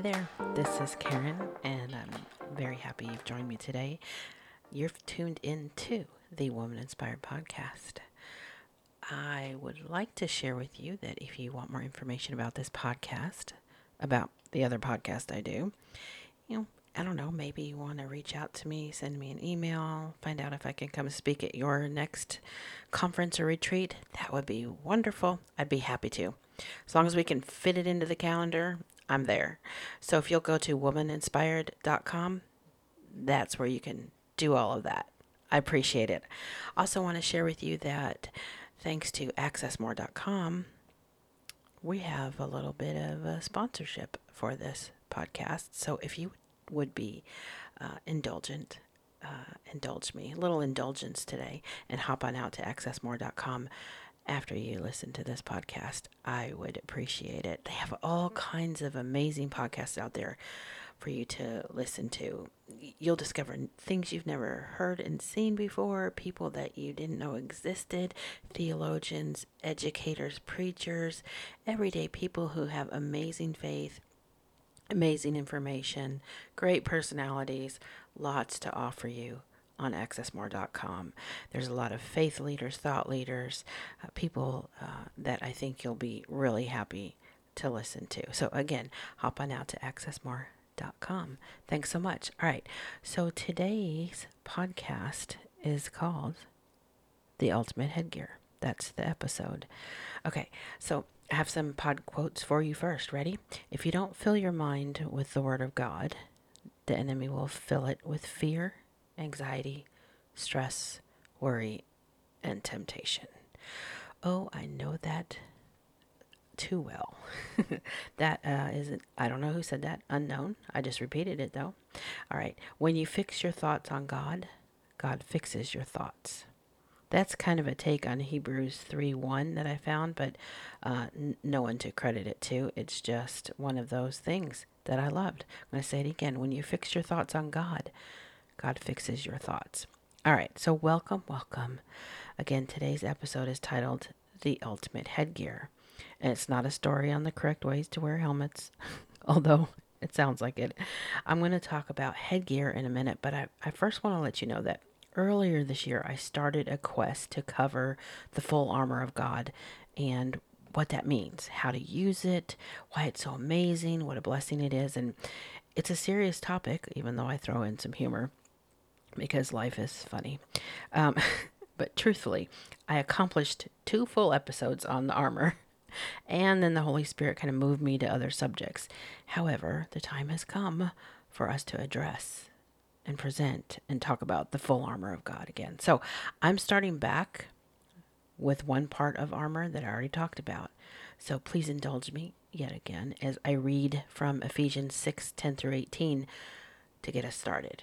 Hi there, this is Karen, and I'm very happy you've joined me today. You've tuned in to the Woman Inspired Podcast. I would like to share with you that if you want more information about this podcast, about the other podcast I do, you know, I don't know, maybe you want to reach out to me, send me an email, find out if I can come speak at your next conference or retreat. That would be wonderful. I'd be happy to. As long as we can fit it into the calendar, I'm there. So if you'll go to womaninspired.com, that's where you can do all of that. I appreciate it. Also, want to share with you that thanks to accessmore.com, we have a little bit of a sponsorship for this podcast. So if you would be uh, indulgent, uh, indulge me, a little indulgence today, and hop on out to accessmore.com after you listen to this podcast. I would appreciate it. They have all kinds of amazing podcasts out there for you to listen to. You'll discover things you've never heard and seen before, people that you didn't know existed, theologians, educators, preachers, everyday people who have amazing faith amazing information, great personalities, lots to offer you on accessmore.com. There's a lot of faith leaders, thought leaders, uh, people uh, that I think you'll be really happy to listen to. So, again, hop on out to accessmore.com. Thanks so much. All right. So, today's podcast is called The Ultimate Headgear. That's the episode. Okay. So, I have some pod quotes for you first. Ready? If you don't fill your mind with the Word of God, the enemy will fill it with fear, anxiety, stress, worry, and temptation. Oh, I know that too well. that uh, isn't, I don't know who said that, unknown. I just repeated it though. All right. When you fix your thoughts on God, God fixes your thoughts that's kind of a take on Hebrews 3 1 that I found, but uh, n- no one to credit it to. It's just one of those things that I loved. I'm going to say it again. When you fix your thoughts on God, God fixes your thoughts. All right, so welcome, welcome. Again, today's episode is titled The Ultimate Headgear. And it's not a story on the correct ways to wear helmets, although it sounds like it. I'm going to talk about headgear in a minute, but I, I first want to let you know that earlier this year, I started a quest to cover the full armor of God and what that means, how to use it, why it's so amazing, what a blessing it is. And it's a serious topic, even though I throw in some humor because life is funny. Um, but truthfully, I accomplished two full episodes on the armor. And then the Holy Spirit kind of moved me to other subjects. However, the time has come for us to address and present and talk about the full armor of God again. So I'm starting back with one part of armor that I already talked about. So please indulge me yet again as I read from Ephesians 6 10 through 18 to get us started.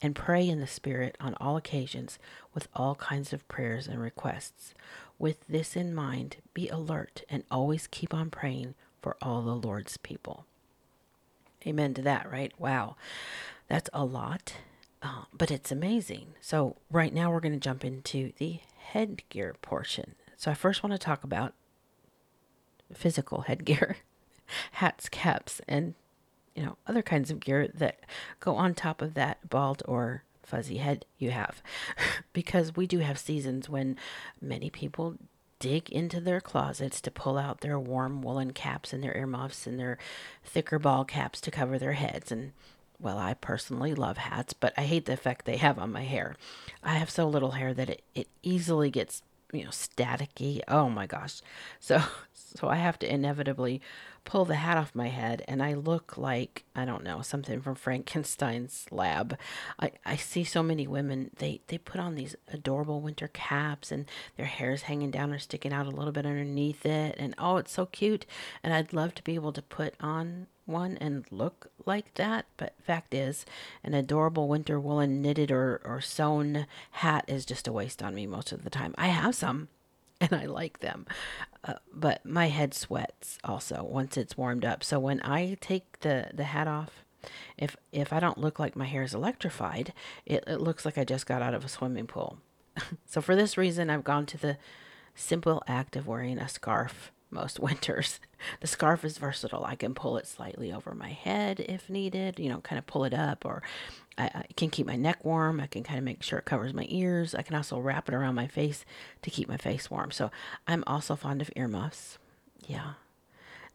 and pray in the Spirit on all occasions with all kinds of prayers and requests. With this in mind, be alert and always keep on praying for all the Lord's people. Amen to that, right? Wow. That's a lot, uh, but it's amazing. So, right now, we're going to jump into the headgear portion. So, I first want to talk about physical headgear hats, caps, and you know, other kinds of gear that go on top of that bald or fuzzy head you have. because we do have seasons when many people dig into their closets to pull out their warm woolen caps and their earmuffs and their thicker ball caps to cover their heads. And well, I personally love hats, but I hate the effect they have on my hair. I have so little hair that it, it easily gets, you know, staticky. Oh my gosh. So so I have to inevitably pull the hat off my head and I look like, I don't know, something from Frankenstein's lab. I, I see so many women, they, they put on these adorable winter caps and their hair's hanging down or sticking out a little bit underneath it. And oh, it's so cute. And I'd love to be able to put on one and look like that. But fact is, an adorable winter woolen knitted or, or sewn hat is just a waste on me most of the time. I have some and I like them. Uh, but my head sweats also once it's warmed up. So when I take the, the hat off, if if I don't look like my hair is electrified, it, it looks like I just got out of a swimming pool. so for this reason, I've gone to the simple act of wearing a scarf most winters. The scarf is versatile. I can pull it slightly over my head if needed, you know, kind of pull it up, or I, I, can keep my neck warm. I can kind of make sure it covers my ears. I can also wrap it around my face to keep my face warm. So I'm also fond of earmuffs. Yeah,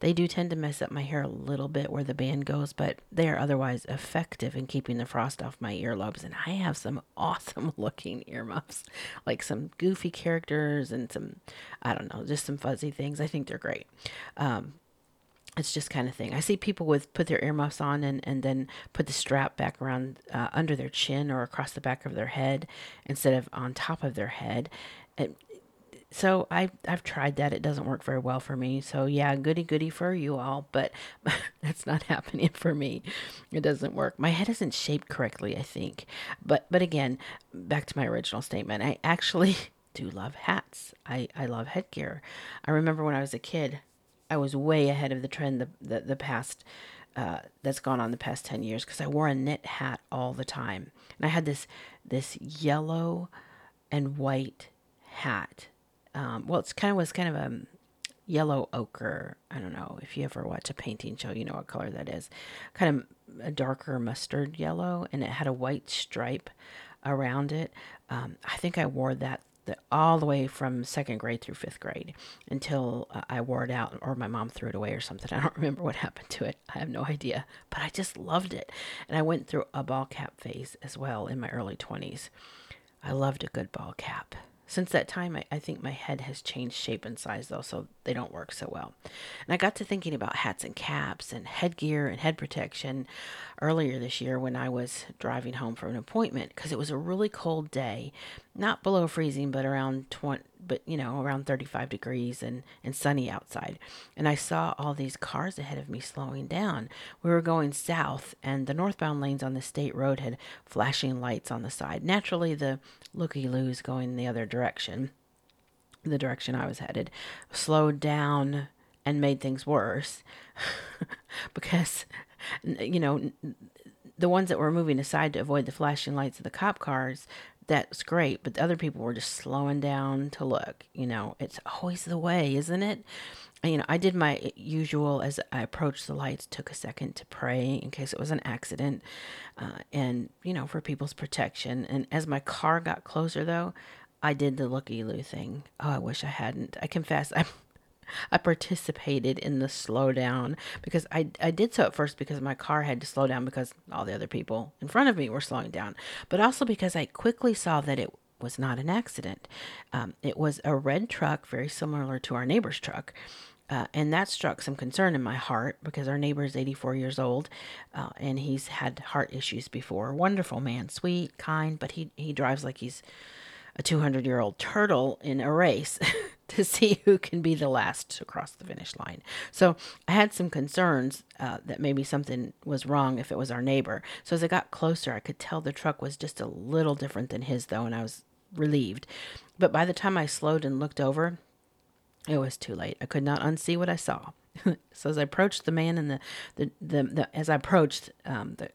they do tend to mess up my hair a little bit where the band goes, but they are otherwise effective in keeping the frost off my earlobes. And I have some awesome looking earmuffs, like some goofy characters and some, I don't know, just some fuzzy things. I think they're great. Um, it's just kind of thing. I see people with put their earmuffs on and, and then put the strap back around uh, under their chin or across the back of their head instead of on top of their head. So I I've tried that. It doesn't work very well for me. So yeah, goody goody for you all, but that's not happening for me. It doesn't work. My head isn't shaped correctly, I think. But but again, back to my original statement. I actually do love hats. I I love headgear. I remember when I was a kid, I was way ahead of the trend the the, the past uh, that's gone on the past 10 years because I wore a knit hat all the time. And I had this this yellow and white hat um, well, it's kind of was kind of a yellow ochre. I don't know if you ever watch a painting show, you know what color that is. Kind of a darker mustard yellow, and it had a white stripe around it. Um, I think I wore that the, all the way from second grade through fifth grade until uh, I wore it out or my mom threw it away or something. I don't remember what happened to it. I have no idea, but I just loved it. And I went through a ball cap phase as well in my early 20s. I loved a good ball cap. Since that time, I, I think my head has changed shape and size, though, so they don't work so well. And I got to thinking about hats and caps and headgear and head protection earlier this year when I was driving home from an appointment because it was a really cold day, not below freezing, but around 20, but you know, around 35 degrees and, and sunny outside. And I saw all these cars ahead of me slowing down. We were going south, and the northbound lanes on the state road had flashing lights on the side. Naturally, the looky loos going the other direction, the direction I was headed, slowed down and made things worse because, you know, the ones that were moving aside to avoid the flashing lights of the cop cars that's great, but the other people were just slowing down to look. You know, it's always the way, isn't it? You know, I did my usual as I approached the lights, took a second to pray in case it was an accident, uh, and you know, for people's protection. And as my car got closer, though, I did the looky loo thing. Oh, I wish I hadn't. I confess, I'm I participated in the slowdown because I, I did so at first because my car had to slow down because all the other people in front of me were slowing down, but also because I quickly saw that it was not an accident. Um, it was a red truck, very similar to our neighbor's truck. Uh, and that struck some concern in my heart because our neighbor is 84 years old uh, and he's had heart issues before. Wonderful man, sweet, kind, but he, he drives like he's a 200 year old turtle in a race. to see who can be the last to cross the finish line. So I had some concerns uh, that maybe something was wrong if it was our neighbor. So as I got closer, I could tell the truck was just a little different than his, though, and I was relieved. But by the time I slowed and looked over, it was too late. I could not unsee what I saw. so as I approached the man and the, the, the, the as I approached um, the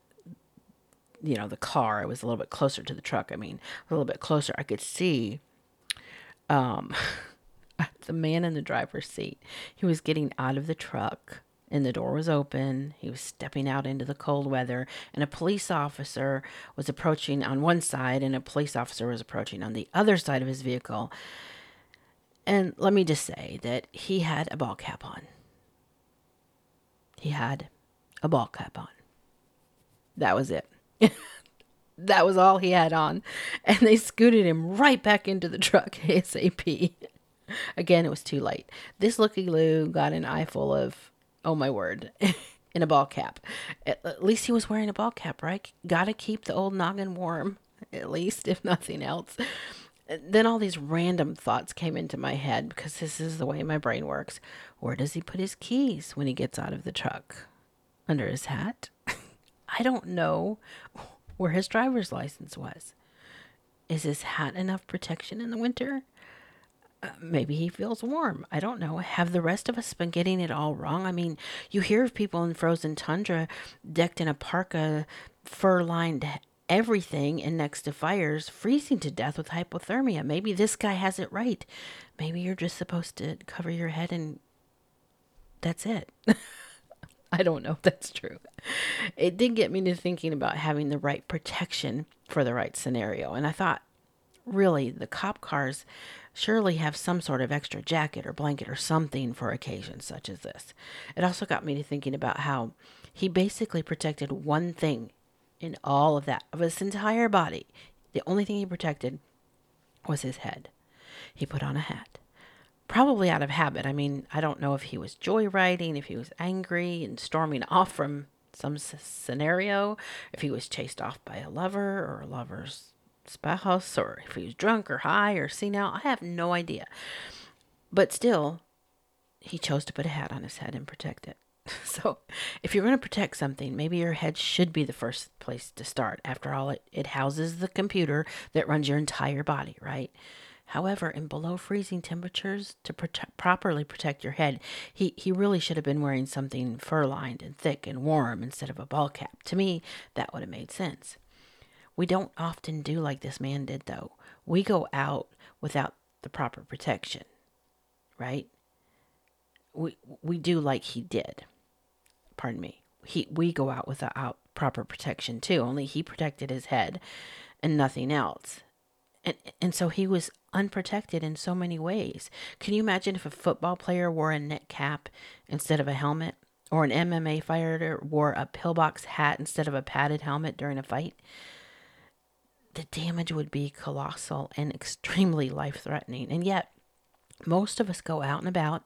you know the car, I was a little bit closer to the truck. I mean, a little bit closer. I could see um the man in the driver's seat. He was getting out of the truck and the door was open. He was stepping out into the cold weather, and a police officer was approaching on one side, and a police officer was approaching on the other side of his vehicle. And let me just say that he had a ball cap on. He had a ball cap on. That was it. that was all he had on. And they scooted him right back into the truck ASAP. Again, it was too late. This looky Lou got an eye full of, oh my word, in a ball cap. At, at least he was wearing a ball cap, right? Gotta keep the old noggin warm, at least, if nothing else. Then all these random thoughts came into my head because this is the way my brain works. Where does he put his keys when he gets out of the truck? Under his hat? I don't know where his driver's license was. Is his hat enough protection in the winter? Uh, maybe he feels warm. I don't know. Have the rest of us been getting it all wrong? I mean, you hear of people in frozen tundra decked in a parka, fur lined everything and next to fires, freezing to death with hypothermia. Maybe this guy has it right. Maybe you're just supposed to cover your head and that's it. I don't know if that's true. It did get me to thinking about having the right protection for the right scenario. And I thought, really, the cop cars surely have some sort of extra jacket or blanket or something for occasions such as this. It also got me to thinking about how he basically protected one thing in all of that, of his entire body. The only thing he protected was his head. He put on a hat. Probably out of habit. I mean, I don't know if he was joyriding, if he was angry and storming off from some s- scenario, if he was chased off by a lover or a lover's spouse, or if he was drunk or high or senile. I have no idea. But still, he chose to put a hat on his head and protect it. So, if you're going to protect something, maybe your head should be the first place to start. After all, it, it houses the computer that runs your entire body, right? However, in below freezing temperatures, to prote- properly protect your head, he, he really should have been wearing something fur lined and thick and warm instead of a ball cap. To me, that would have made sense. We don't often do like this man did, though. We go out without the proper protection, right? We, we do like he did pardon me, he we go out without proper protection too. Only he protected his head and nothing else. And and so he was unprotected in so many ways. Can you imagine if a football player wore a net cap instead of a helmet? Or an MMA fighter wore a pillbox hat instead of a padded helmet during a fight? The damage would be colossal and extremely life threatening. And yet, most of us go out and about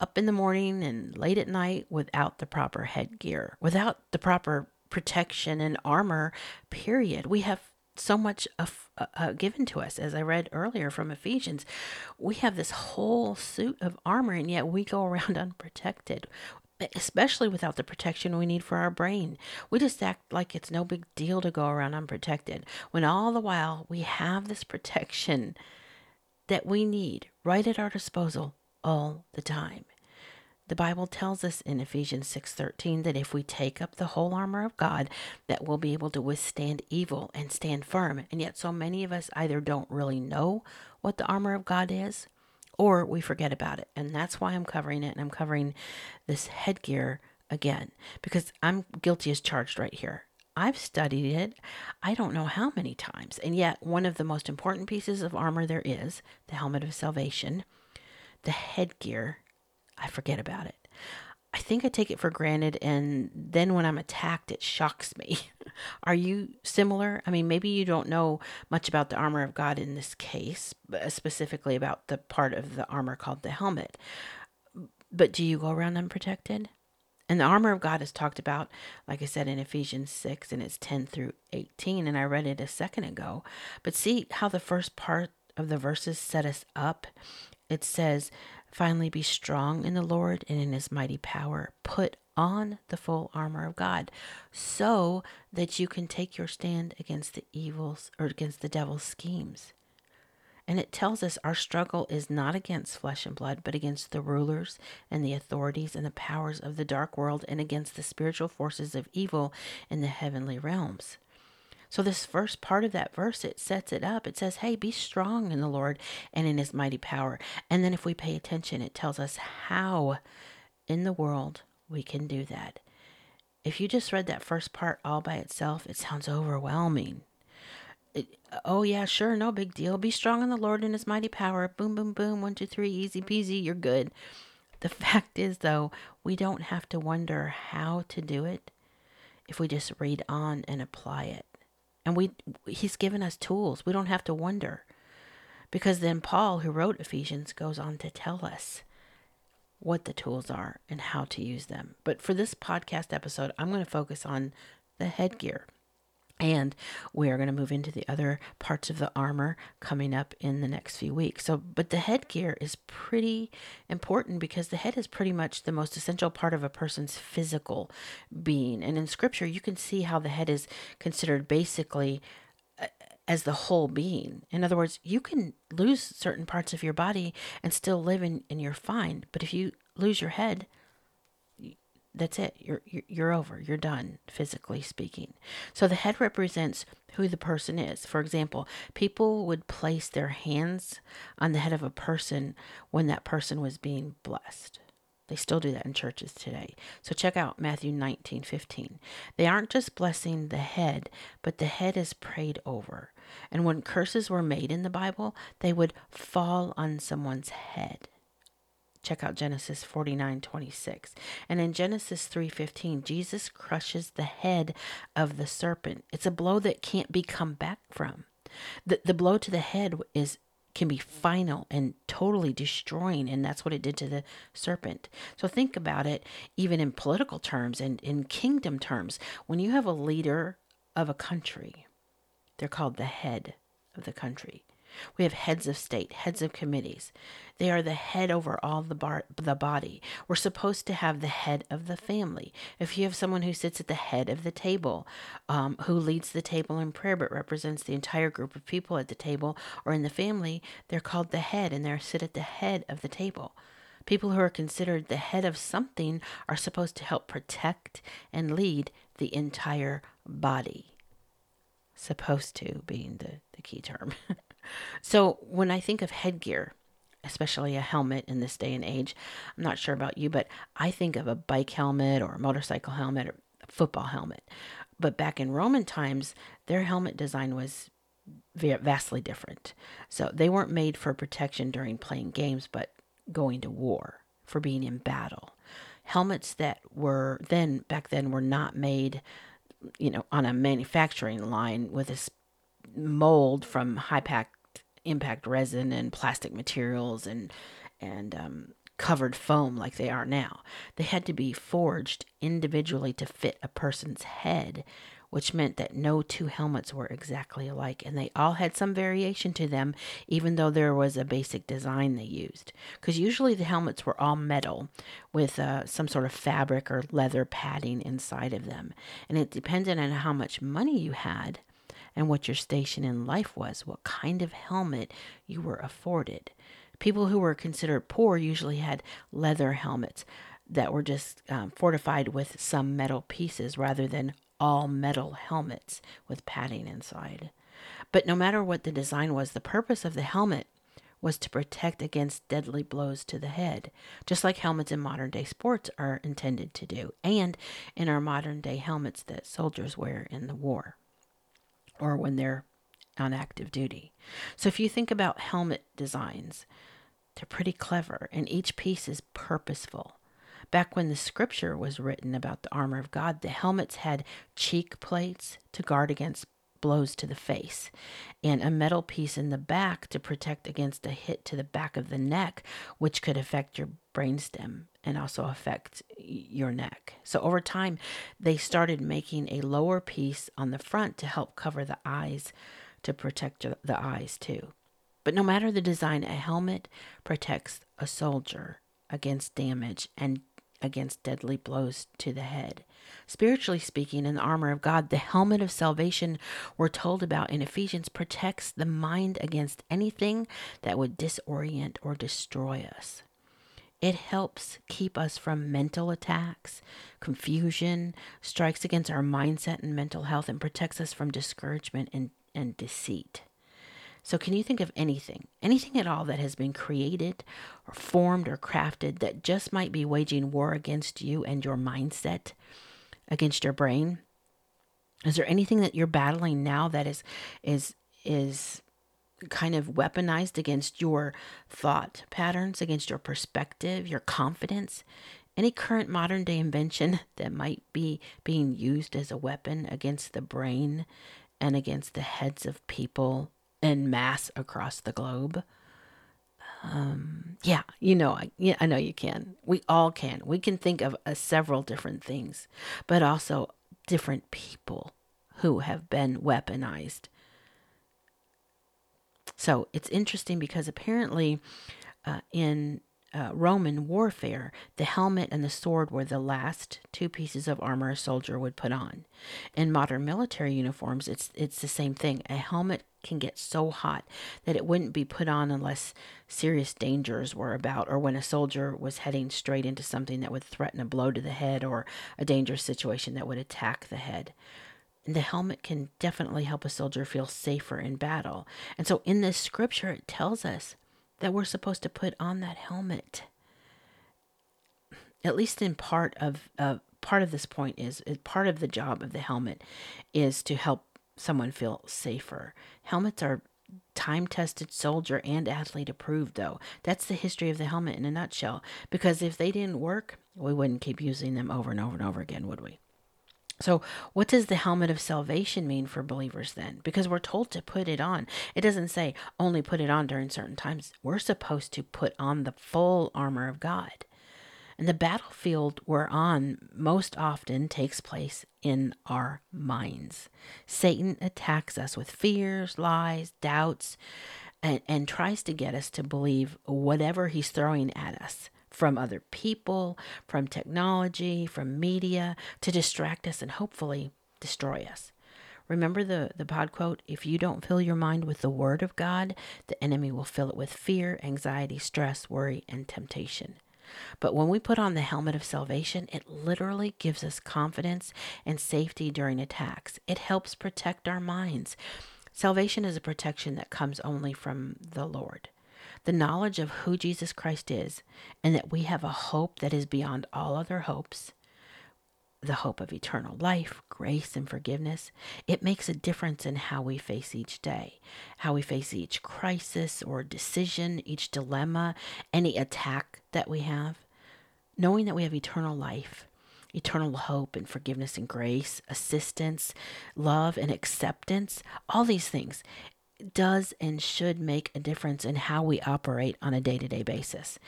up in the morning and late at night without the proper headgear, without the proper protection and armor, period. We have so much of, uh, given to us, as I read earlier from Ephesians. We have this whole suit of armor, and yet we go around unprotected, especially without the protection we need for our brain. We just act like it's no big deal to go around unprotected, when all the while we have this protection that we need right at our disposal all the time. The Bible tells us in Ephesians 6:13 that if we take up the whole armor of God, that we'll be able to withstand evil and stand firm. And yet so many of us either don't really know what the armor of God is or we forget about it. And that's why I'm covering it and I'm covering this headgear again because I'm guilty as charged right here. I've studied it, I don't know how many times. And yet, one of the most important pieces of armor there is the helmet of salvation, the headgear I forget about it. I think I take it for granted, and then when I'm attacked, it shocks me. Are you similar? I mean, maybe you don't know much about the armor of God in this case, uh, specifically about the part of the armor called the helmet. But do you go around unprotected? And the armor of God is talked about, like I said, in Ephesians 6, and it's 10 through 18, and I read it a second ago. But see how the first part of the verses set us up? It says, Finally, be strong in the Lord and in his mighty power. Put on the full armor of God so that you can take your stand against the evils or against the devil's schemes. And it tells us our struggle is not against flesh and blood, but against the rulers and the authorities and the powers of the dark world and against the spiritual forces of evil in the heavenly realms. So, this first part of that verse, it sets it up. It says, Hey, be strong in the Lord and in his mighty power. And then, if we pay attention, it tells us how in the world we can do that. If you just read that first part all by itself, it sounds overwhelming. It, oh, yeah, sure, no big deal. Be strong in the Lord and his mighty power. Boom, boom, boom. One, two, three, easy peasy. You're good. The fact is, though, we don't have to wonder how to do it if we just read on and apply it. And we he's given us tools. We don't have to wonder. Because then Paul, who wrote Ephesians, goes on to tell us what the tools are and how to use them. But for this podcast episode, I'm going to focus on the headgear. And we are going to move into the other parts of the armor coming up in the next few weeks. So, but the headgear is pretty important because the head is pretty much the most essential part of a person's physical being. And in scripture, you can see how the head is considered basically uh, as the whole being. In other words, you can lose certain parts of your body and still live in, and you're fine. But if you lose your head, that's it. You're, you're over. You're done, physically speaking. So the head represents who the person is. For example, people would place their hands on the head of a person when that person was being blessed. They still do that in churches today. So check out Matthew 19, 15. They aren't just blessing the head, but the head is prayed over. And when curses were made in the Bible, they would fall on someone's head check out Genesis 49:26. And in Genesis 3:15, Jesus crushes the head of the serpent. It's a blow that can't be come back from. The the blow to the head is can be final and totally destroying and that's what it did to the serpent. So think about it even in political terms and in kingdom terms. When you have a leader of a country, they're called the head of the country. We have heads of state, heads of committees. They are the head over all the, bar- the body. We're supposed to have the head of the family. If you have someone who sits at the head of the table, um, who leads the table in prayer but represents the entire group of people at the table or in the family, they're called the head and they sit at the head of the table. People who are considered the head of something are supposed to help protect and lead the entire body. Supposed to being the, the key term. So when I think of headgear, especially a helmet in this day and age, I'm not sure about you, but I think of a bike helmet or a motorcycle helmet or a football helmet. But back in Roman times, their helmet design was vastly different. So they weren't made for protection during playing games, but going to war, for being in battle. Helmets that were then, back then, were not made, you know, on a manufacturing line with a mold from high packed impact resin and plastic materials and and um, covered foam like they are now. They had to be forged individually to fit a person's head, which meant that no two helmets were exactly alike, and they all had some variation to them, even though there was a basic design they used. Because usually the helmets were all metal with uh, some sort of fabric or leather padding inside of them, and it depended on how much money you had and what your station in life was, what kind of helmet you were afforded. People who were considered poor usually had leather helmets that were just um, fortified with some metal pieces rather than all metal helmets with padding inside. But no matter what the design was, the purpose of the helmet was to protect against deadly blows to the head, just like helmets in modern day sports are intended to do, and in our modern day helmets that soldiers wear in the war or when they're on active duty. So if you think about helmet designs, they're pretty clever and each piece is purposeful. Back when the scripture was written about the armor of God, the helmets had cheek plates to guard against blows to the face, and a metal piece in the back to protect against a hit to the back of the neck, which could affect your brainstem and also affect your neck. So over time, they started making a lower piece on the front to help cover the eyes to protect the eyes too. But no matter the design, a helmet protects a soldier against damage and against deadly blows to the head. Spiritually speaking, in the armor of God, the helmet of salvation we're told about in Ephesians protects the mind against anything that would disorient or destroy us. It helps keep us from mental attacks, confusion, strikes against our mindset and mental health, and protects us from discouragement and, and deceit. So, can you think of anything, anything at all that has been created or formed or crafted that just might be waging war against you and your mindset, against your brain? Is there anything that you're battling now that is is is kind of weaponized against your thought patterns, against your perspective, your confidence any current modern day invention that might be being used as a weapon against the brain and against the heads of people en masse across the globe. Um, yeah, you know, I, yeah, I know you can. We all can. We can think of uh, several different things, but also different people who have been weaponized. So it's interesting because apparently, uh, in uh, Roman warfare, the helmet and the sword were the last two pieces of armor a soldier would put on. In modern military uniforms, it's it's the same thing. A helmet can get so hot that it wouldn't be put on unless serious dangers were about or when a soldier was heading straight into something that would threaten a blow to the head or a dangerous situation that would attack the head. The helmet can definitely help a soldier feel safer in battle. And so in this scripture, it tells us that we're supposed to put on that helmet. At least in part of uh, part of this point is, is part of the job of the helmet is to help someone feel safer. Helmets are time tested soldier and athlete approved though. That's the history of the helmet in a nutshell. Because if they didn't work, we wouldn't keep using them over and over and over again, would we? So, what does the helmet of salvation mean for believers then? Because we're told to put it on. It doesn't say only put it on during certain times. We're supposed to put on the full armor of God. And the battlefield we're on most often takes place in our minds. Satan attacks us with fears, lies, doubts, and, and tries to get us to believe whatever he's throwing at us from other people, from technology, from media to distract us and hopefully destroy us. Remember the, the pod quote if you don't fill your mind with the word of God, the enemy will fill it with fear, anxiety, stress, worry, and temptation. But when we put on the helmet of salvation, it literally gives us confidence and safety during attacks. It helps protect our minds. Salvation is a protection that comes only from the Lord the knowledge of who Jesus Christ is, and that we have a hope that is beyond all other hopes the hope of eternal life, grace, and forgiveness, it makes a difference in how we face each day, how we face each crisis or decision, each dilemma, any attack that we have. Knowing that we have eternal life, eternal hope and forgiveness and grace, assistance, love and acceptance, all these things, does and should make a difference in how we operate on a day to day basis.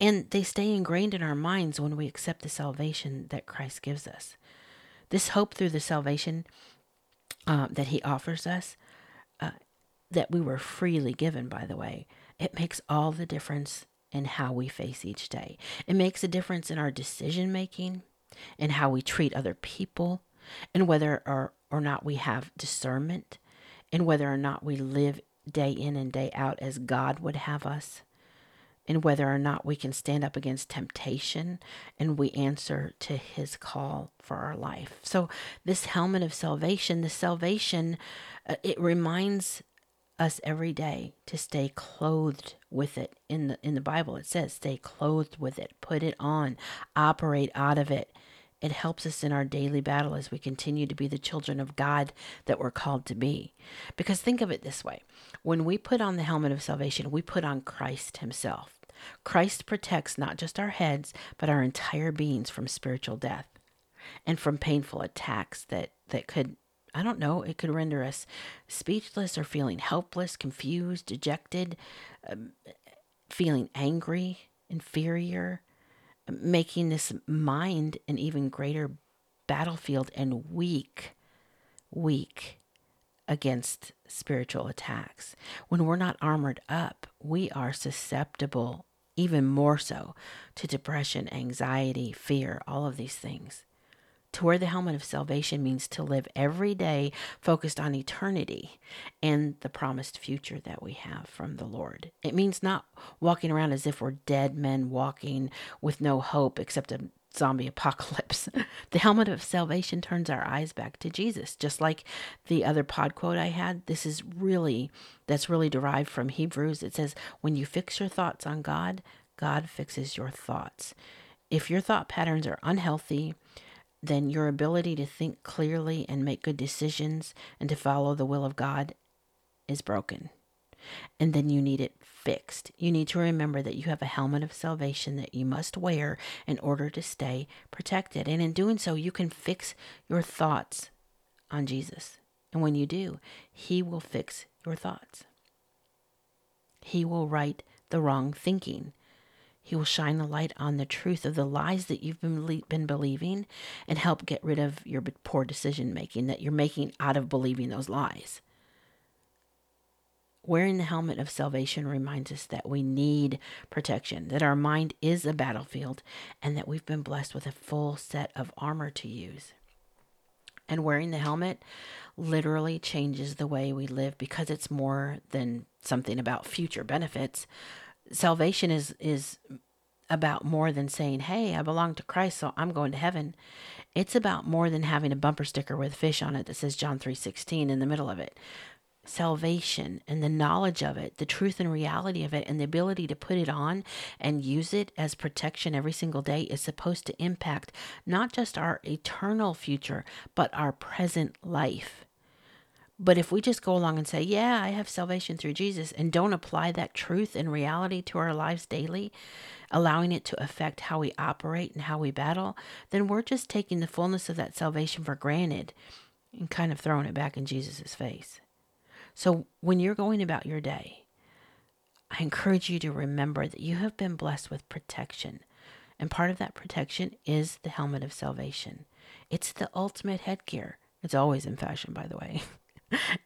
And they stay ingrained in our minds when we accept the salvation that Christ gives us. This hope through the salvation uh, that He offers us, uh, that we were freely given, by the way, it makes all the difference in how we face each day. It makes a difference in our decision making, in how we treat other people, and whether or, or not we have discernment and whether or not we live day in and day out as God would have us, and whether or not we can stand up against temptation and we answer to his call for our life. So, this helmet of salvation, the salvation, uh, it reminds us every day to stay clothed with it. In the in the bible it says stay clothed with it. Put it on. Operate out of it it helps us in our daily battle as we continue to be the children of God that we're called to be. Because think of it this way when we put on the helmet of salvation, we put on Christ Himself. Christ protects not just our heads, but our entire beings from spiritual death and from painful attacks that, that could I don't know, it could render us speechless or feeling helpless, confused, dejected, um, feeling angry, inferior, making this mind an even greater battlefield and weak, weak against spiritual attacks. When we're not armored up, we are susceptible, even more so, to depression, anxiety, fear, all of these things. To wear the helmet of salvation means to live every day focused on eternity and the promised future that we have from the Lord. It means not walking around as if we're dead men walking with no hope except a zombie apocalypse. the helmet of salvation turns our eyes back to Jesus. Just like the other pod quote I had, this is really, that's really derived from Hebrews. It says, When you fix your thoughts on God, God fixes your thoughts. If your thought patterns are unhealthy, then your ability to think clearly and make good decisions and to follow the will of God is broken. And then you need it fixed, you need to remember that you have a helmet of salvation that you must wear in order to stay protected. And in doing so, you can fix your thoughts on Jesus. And when you do, He will fix your thoughts. He will right the wrong thinking. He will shine the light on the truth of the lies that you've been, been believing and help get rid of your poor decision making that you're making out of believing those lies. Wearing the helmet of salvation reminds us that we need protection, that our mind is a battlefield, and that we've been blessed with a full set of armor to use. And wearing the helmet literally changes the way we live because it's more than something about future benefits. Salvation is is about more than saying, "Hey, I belong to Christ, so I'm going to heaven." It's about more than having a bumper sticker with fish on it that says John 3:16 in the middle of it salvation and the knowledge of it, the truth and reality of it, and the ability to put it on and use it as protection every single day is supposed to impact not just our eternal future, but our present life. But if we just go along and say, Yeah, I have salvation through Jesus, and don't apply that truth and reality to our lives daily, allowing it to affect how we operate and how we battle, then we're just taking the fullness of that salvation for granted and kind of throwing it back in Jesus' face. So when you're going about your day, I encourage you to remember that you have been blessed with protection. And part of that protection is the helmet of salvation. It's the ultimate headgear. It's always in fashion, by the way.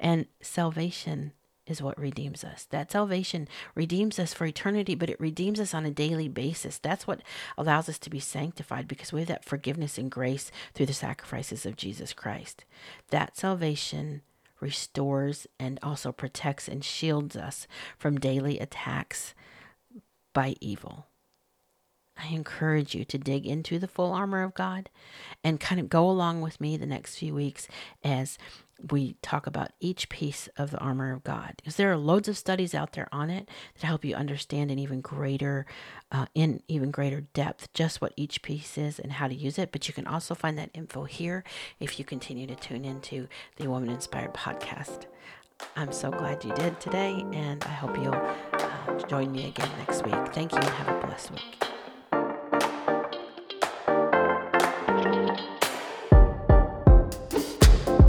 and salvation is what redeems us. That salvation redeems us for eternity, but it redeems us on a daily basis. That's what allows us to be sanctified because we have that forgiveness and grace through the sacrifices of Jesus Christ. That salvation restores, and also protects and shields us from daily attacks by evil. I encourage you to dig into the full armor of God and kind of go along with me the next few weeks as we talk about each piece of the armor of God. Because there are loads of studies out there on it that help you understand in even greater uh, in even greater depth just what each piece is and how to use it? But you can also find that info here if you continue to tune into the woman inspired podcast. I'm so glad you did today and i hope you'll uh, join me again next week. Thank you and have a blessed week